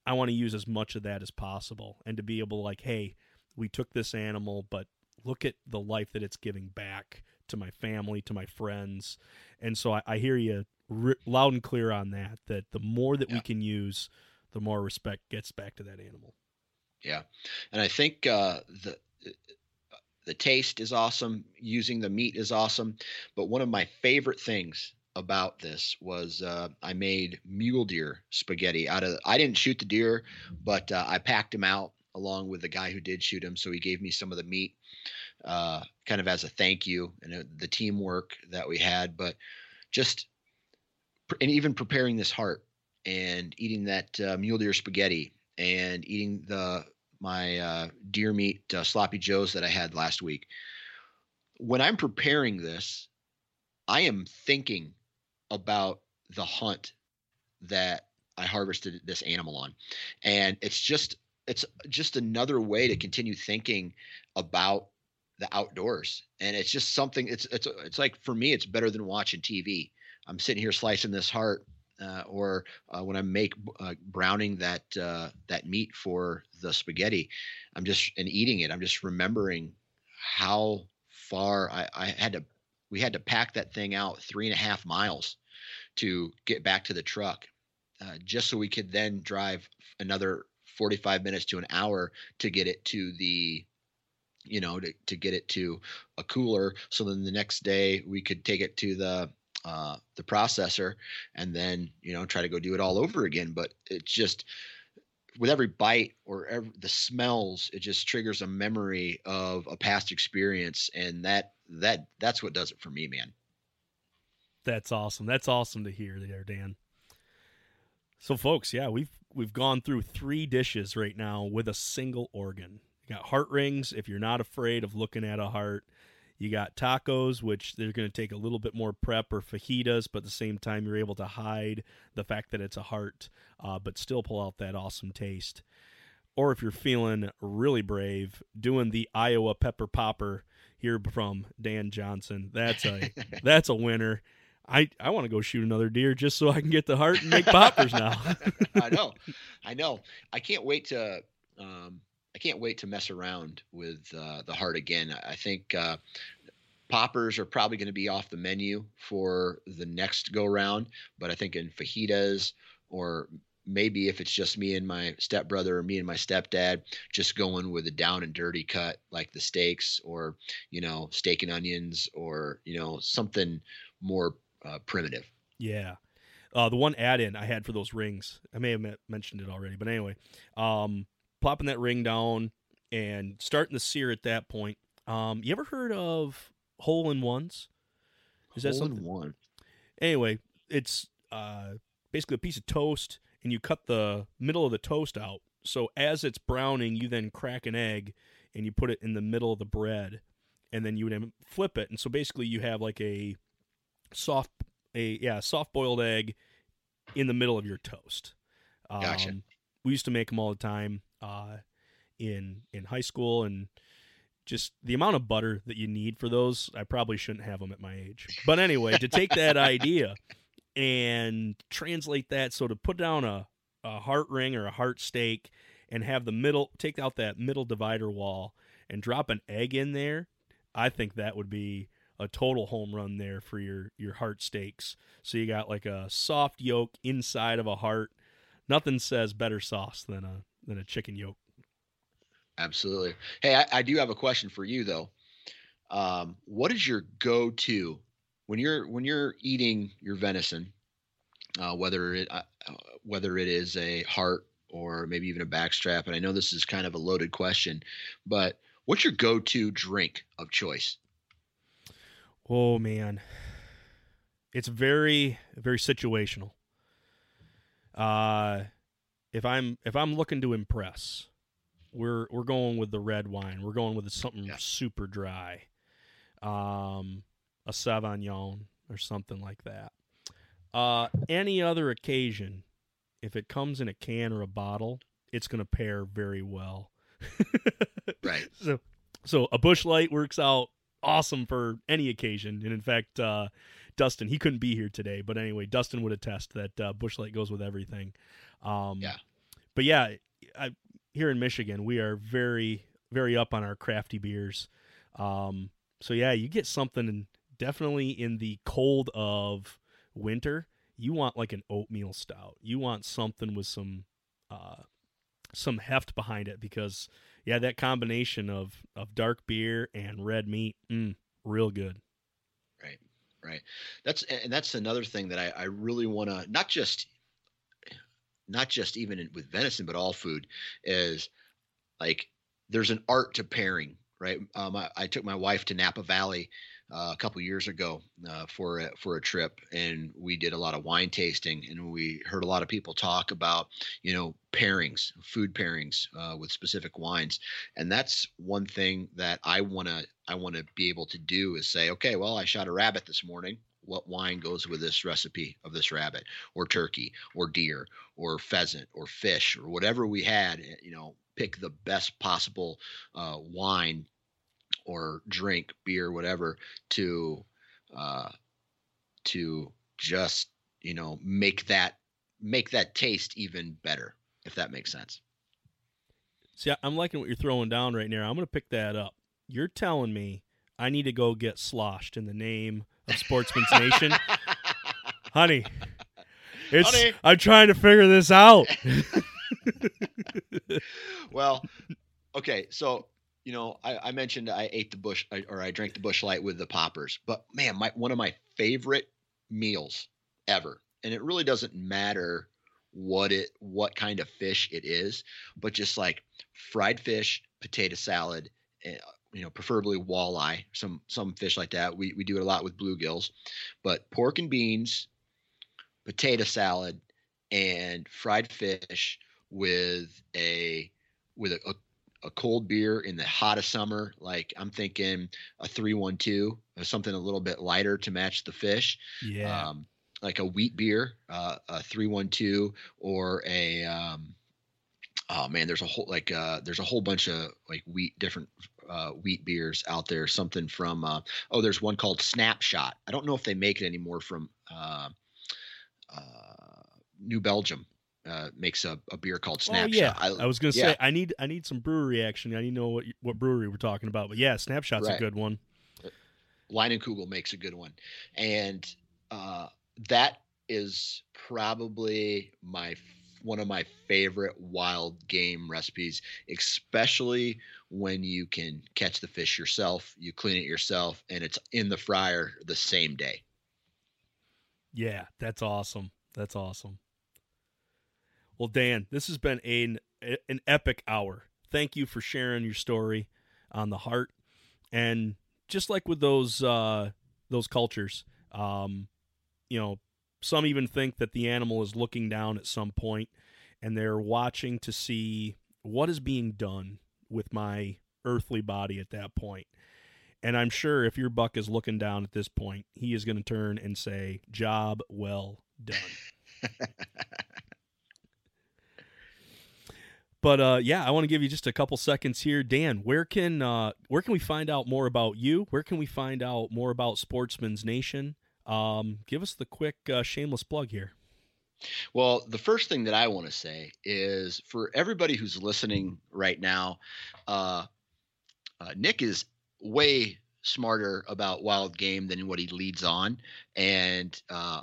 I want to use as much of that as possible and to be able to like, hey, we took this animal, but look at the life that it's giving back to my family, to my friends. And so I, I hear you r- loud and clear on that, that the more that yeah. we can use, the more respect gets back to that animal. Yeah. And I think uh, the, the taste is awesome. Using the meat is awesome. But one of my favorite things about this was uh, I made mule deer spaghetti out of. I didn't shoot the deer, but uh, I packed him out along with the guy who did shoot him. So he gave me some of the meat, uh, kind of as a thank you and uh, the teamwork that we had. But just and even preparing this heart and eating that uh, mule deer spaghetti and eating the my uh, deer meat sloppy joes that I had last week. When I'm preparing this, I am thinking about the hunt that I harvested this animal on. And it's just it's just another way to continue thinking about the outdoors. And it's just something it's it's it's like for me it's better than watching TV. I'm sitting here slicing this heart uh, or uh, when I make uh, browning that uh, that meat for the spaghetti, I'm just and eating it. I'm just remembering how far I, I had to we had to pack that thing out three and a half miles to get back to the truck, uh, just so we could then drive another 45 minutes to an hour to get it to the you know to, to get it to a cooler. So then the next day we could take it to the uh, the processor and then you know try to go do it all over again. But it's just with every bite or every, the smells it just triggers a memory of a past experience and that that that's what does it for me man. That's awesome. That's awesome to hear there dan. So folks yeah we've we've gone through three dishes right now with a single organ. You got heart rings if you're not afraid of looking at a heart you got tacos, which they're going to take a little bit more prep, or fajitas, but at the same time, you're able to hide the fact that it's a heart, uh, but still pull out that awesome taste. Or if you're feeling really brave, doing the Iowa pepper popper here from Dan Johnson, that's a that's a winner. I, I want to go shoot another deer just so I can get the heart and make poppers now. I know, I know. I can't wait to um, I can't wait to mess around with uh, the heart again. I think uh, poppers are probably going to be off the menu for the next go round, but I think in fajitas or maybe if it's just me and my stepbrother or me and my stepdad, just going with a down and dirty cut like the steaks or you know steak and onions or you know something more uh, primitive. Yeah. Uh, the one add-in I had for those rings, I may have mentioned it already, but anyway, um, plopping that ring down and starting to sear at that point. Um, you ever heard of hole in ones? Is hole that something? one. Anyway, it's uh, basically a piece of toast, and you cut the middle of the toast out. So as it's browning, you then crack an egg and you put it in the middle of the bread, and then you would flip it. And so basically, you have like a soft, a yeah, soft boiled egg in the middle of your toast. Um, gotcha. We used to make them all the time uh, in in high school, and just the amount of butter that you need for those, I probably shouldn't have them at my age. But anyway, to take that idea and translate that, so to put down a, a heart ring or a heart steak and have the middle, take out that middle divider wall and drop an egg in there, I think that would be a total home run there for your your heart steaks. So you got like a soft yolk inside of a heart. Nothing says better sauce than a than a chicken yolk. Absolutely. Hey, I, I do have a question for you though. Um, what is your go-to when you're when you're eating your venison, uh, whether it uh, whether it is a heart or maybe even a backstrap? And I know this is kind of a loaded question, but what's your go-to drink of choice? Oh man, it's very very situational. Uh if I'm if I'm looking to impress, we're we're going with the red wine. We're going with something Yeah. super dry, um, a Sauvignon or something like that. Uh, any other occasion, if it comes in a can or a bottle, it's going to pair very well. Right. So, so a Busch Light works out awesome for any occasion. And in fact, uh, Dustin, he couldn't be here today, but anyway, Dustin would attest that uh, Busch Light goes with everything. Um, Yeah. But yeah, I, here in Michigan, we are very, very up on our crafty beers. Um, so yeah, you get something definitely in the cold of winter. You want like an oatmeal stout. You want something with some, uh, some heft behind it because yeah, that combination of of dark beer and red meat, mm, real good. Right. That's and that's another thing that I, I really want to not just not just even in, with venison, but all food is like there's an art to pairing. Right. Um, I, I took my wife to Napa Valley uh, a couple years ago uh, for a, for a trip, and we did a lot of wine tasting, and we heard a lot of people talk about you know pairings, food pairings uh, with specific wines, and that's one thing that I want to I want to be able to do is say, okay, well, I shot a rabbit this morning. What wine goes with this recipe of this rabbit, or turkey, or deer, or pheasant, or fish, or whatever we had? eh, You know, pick the best possible uh, wine or drink, beer, whatever, to uh, to just you know make that make that taste even better, if that makes sense. See, I'm liking what you're throwing down right now. I'm going to pick that up. You're telling me I need to go get sloshed in the name of Sportsmen's Nation, honey. It's Honey. I'm trying to figure this out. well, okay, so you know, I, I mentioned I ate the Busch or I drank the Busch Light with the poppers, but man, my one of my favorite meals ever, and it really doesn't matter what it what kind of fish it is, but just like fried fish, potato salad, eh, you know, preferably walleye, some some fish like that. We we do it a lot with bluegills, but pork and beans, potato salad, and fried fish with a with a, a, a cold beer in the hottest summer. Like I'm thinking a three one two something a little bit lighter to match the fish. Yeah. Um, like a wheat beer, uh, a three one two, or a um, oh man, there's a whole like uh, there's a whole bunch of like wheat different uh, wheat beers out there. Something from uh, oh, there's one called Snapshot. I don't know if they make it anymore from uh, uh, New Belgium. Uh, makes a, a beer called Oh Snapshot. yeah, I, was gonna yeah. say I need I need some brewery action. I need to know what what brewery we're talking about. But yeah, Snapshot's a good one. Leinenkugel makes a good one, and uh, that is probably my one of my favorite wild game recipes, especially when you can catch the fish yourself, you clean it yourself, and it's in the fryer the same day. Yeah, that's awesome. That's awesome. Well, Dan, this has been an an epic hour. Thank you for sharing your story on the heart, and just like with those uh, those cultures, um, you know, some even think that the animal is looking down at some point, and they're watching to see what is being done with my earthly body at that point. And I'm sure if your buck is looking down at this point, he is going to turn and say, "Job well done." but uh, yeah, I want to give you just a couple seconds here, Dan. Where can uh, where can we find out more about you? Where can we find out more about Sportsmen's Nation? Um, give us the quick uh, shameless plug here. Well, the first thing that I want to say is for everybody who's listening right now, uh, uh, Nick is way smarter about wild game than what he leads on, and uh,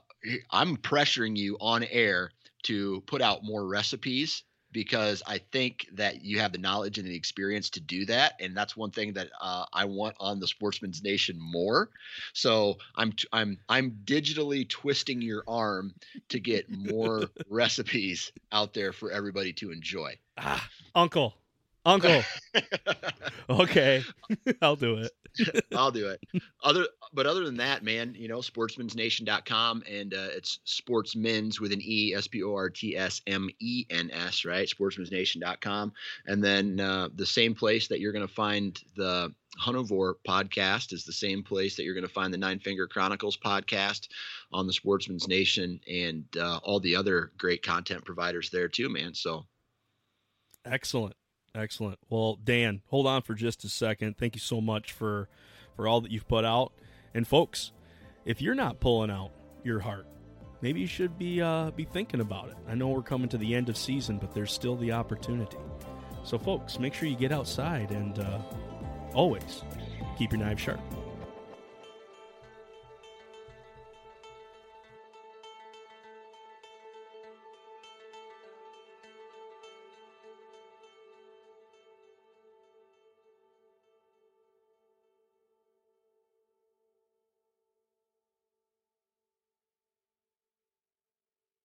I'm pressuring you on air to put out more recipes because I think that you have the knowledge and the experience to do that, and that's one thing that uh, I want on the Sportsmen's Nation more. So I'm t- I'm I'm digitally twisting your arm to get more recipes out there for everybody to enjoy. Ah, Uncle, Uncle. okay, I'll do it. I'll do it. Other but other than that, man, you know, sportsmensnation.com and uh, it's sportsmen's with an E, S P O R T S M E N S, right? Sportsmensnation.com. And then uh, the same place that you're going to find the Huntavore podcast is the same place that you're going to find the Nine Finger Chronicles podcast on the Sportsmen's Nation and uh, all the other great content providers there too, man. So excellent. Excellent. Well, Dan, hold on for just a second. Thank you so much for for all that you've put out. And folks, if you're not pulling out your heart, maybe you should be uh, be thinking about it. I know we're coming to the end of season, but there's still the opportunity. So, folks, make sure you get outside and uh, always keep your knives sharp.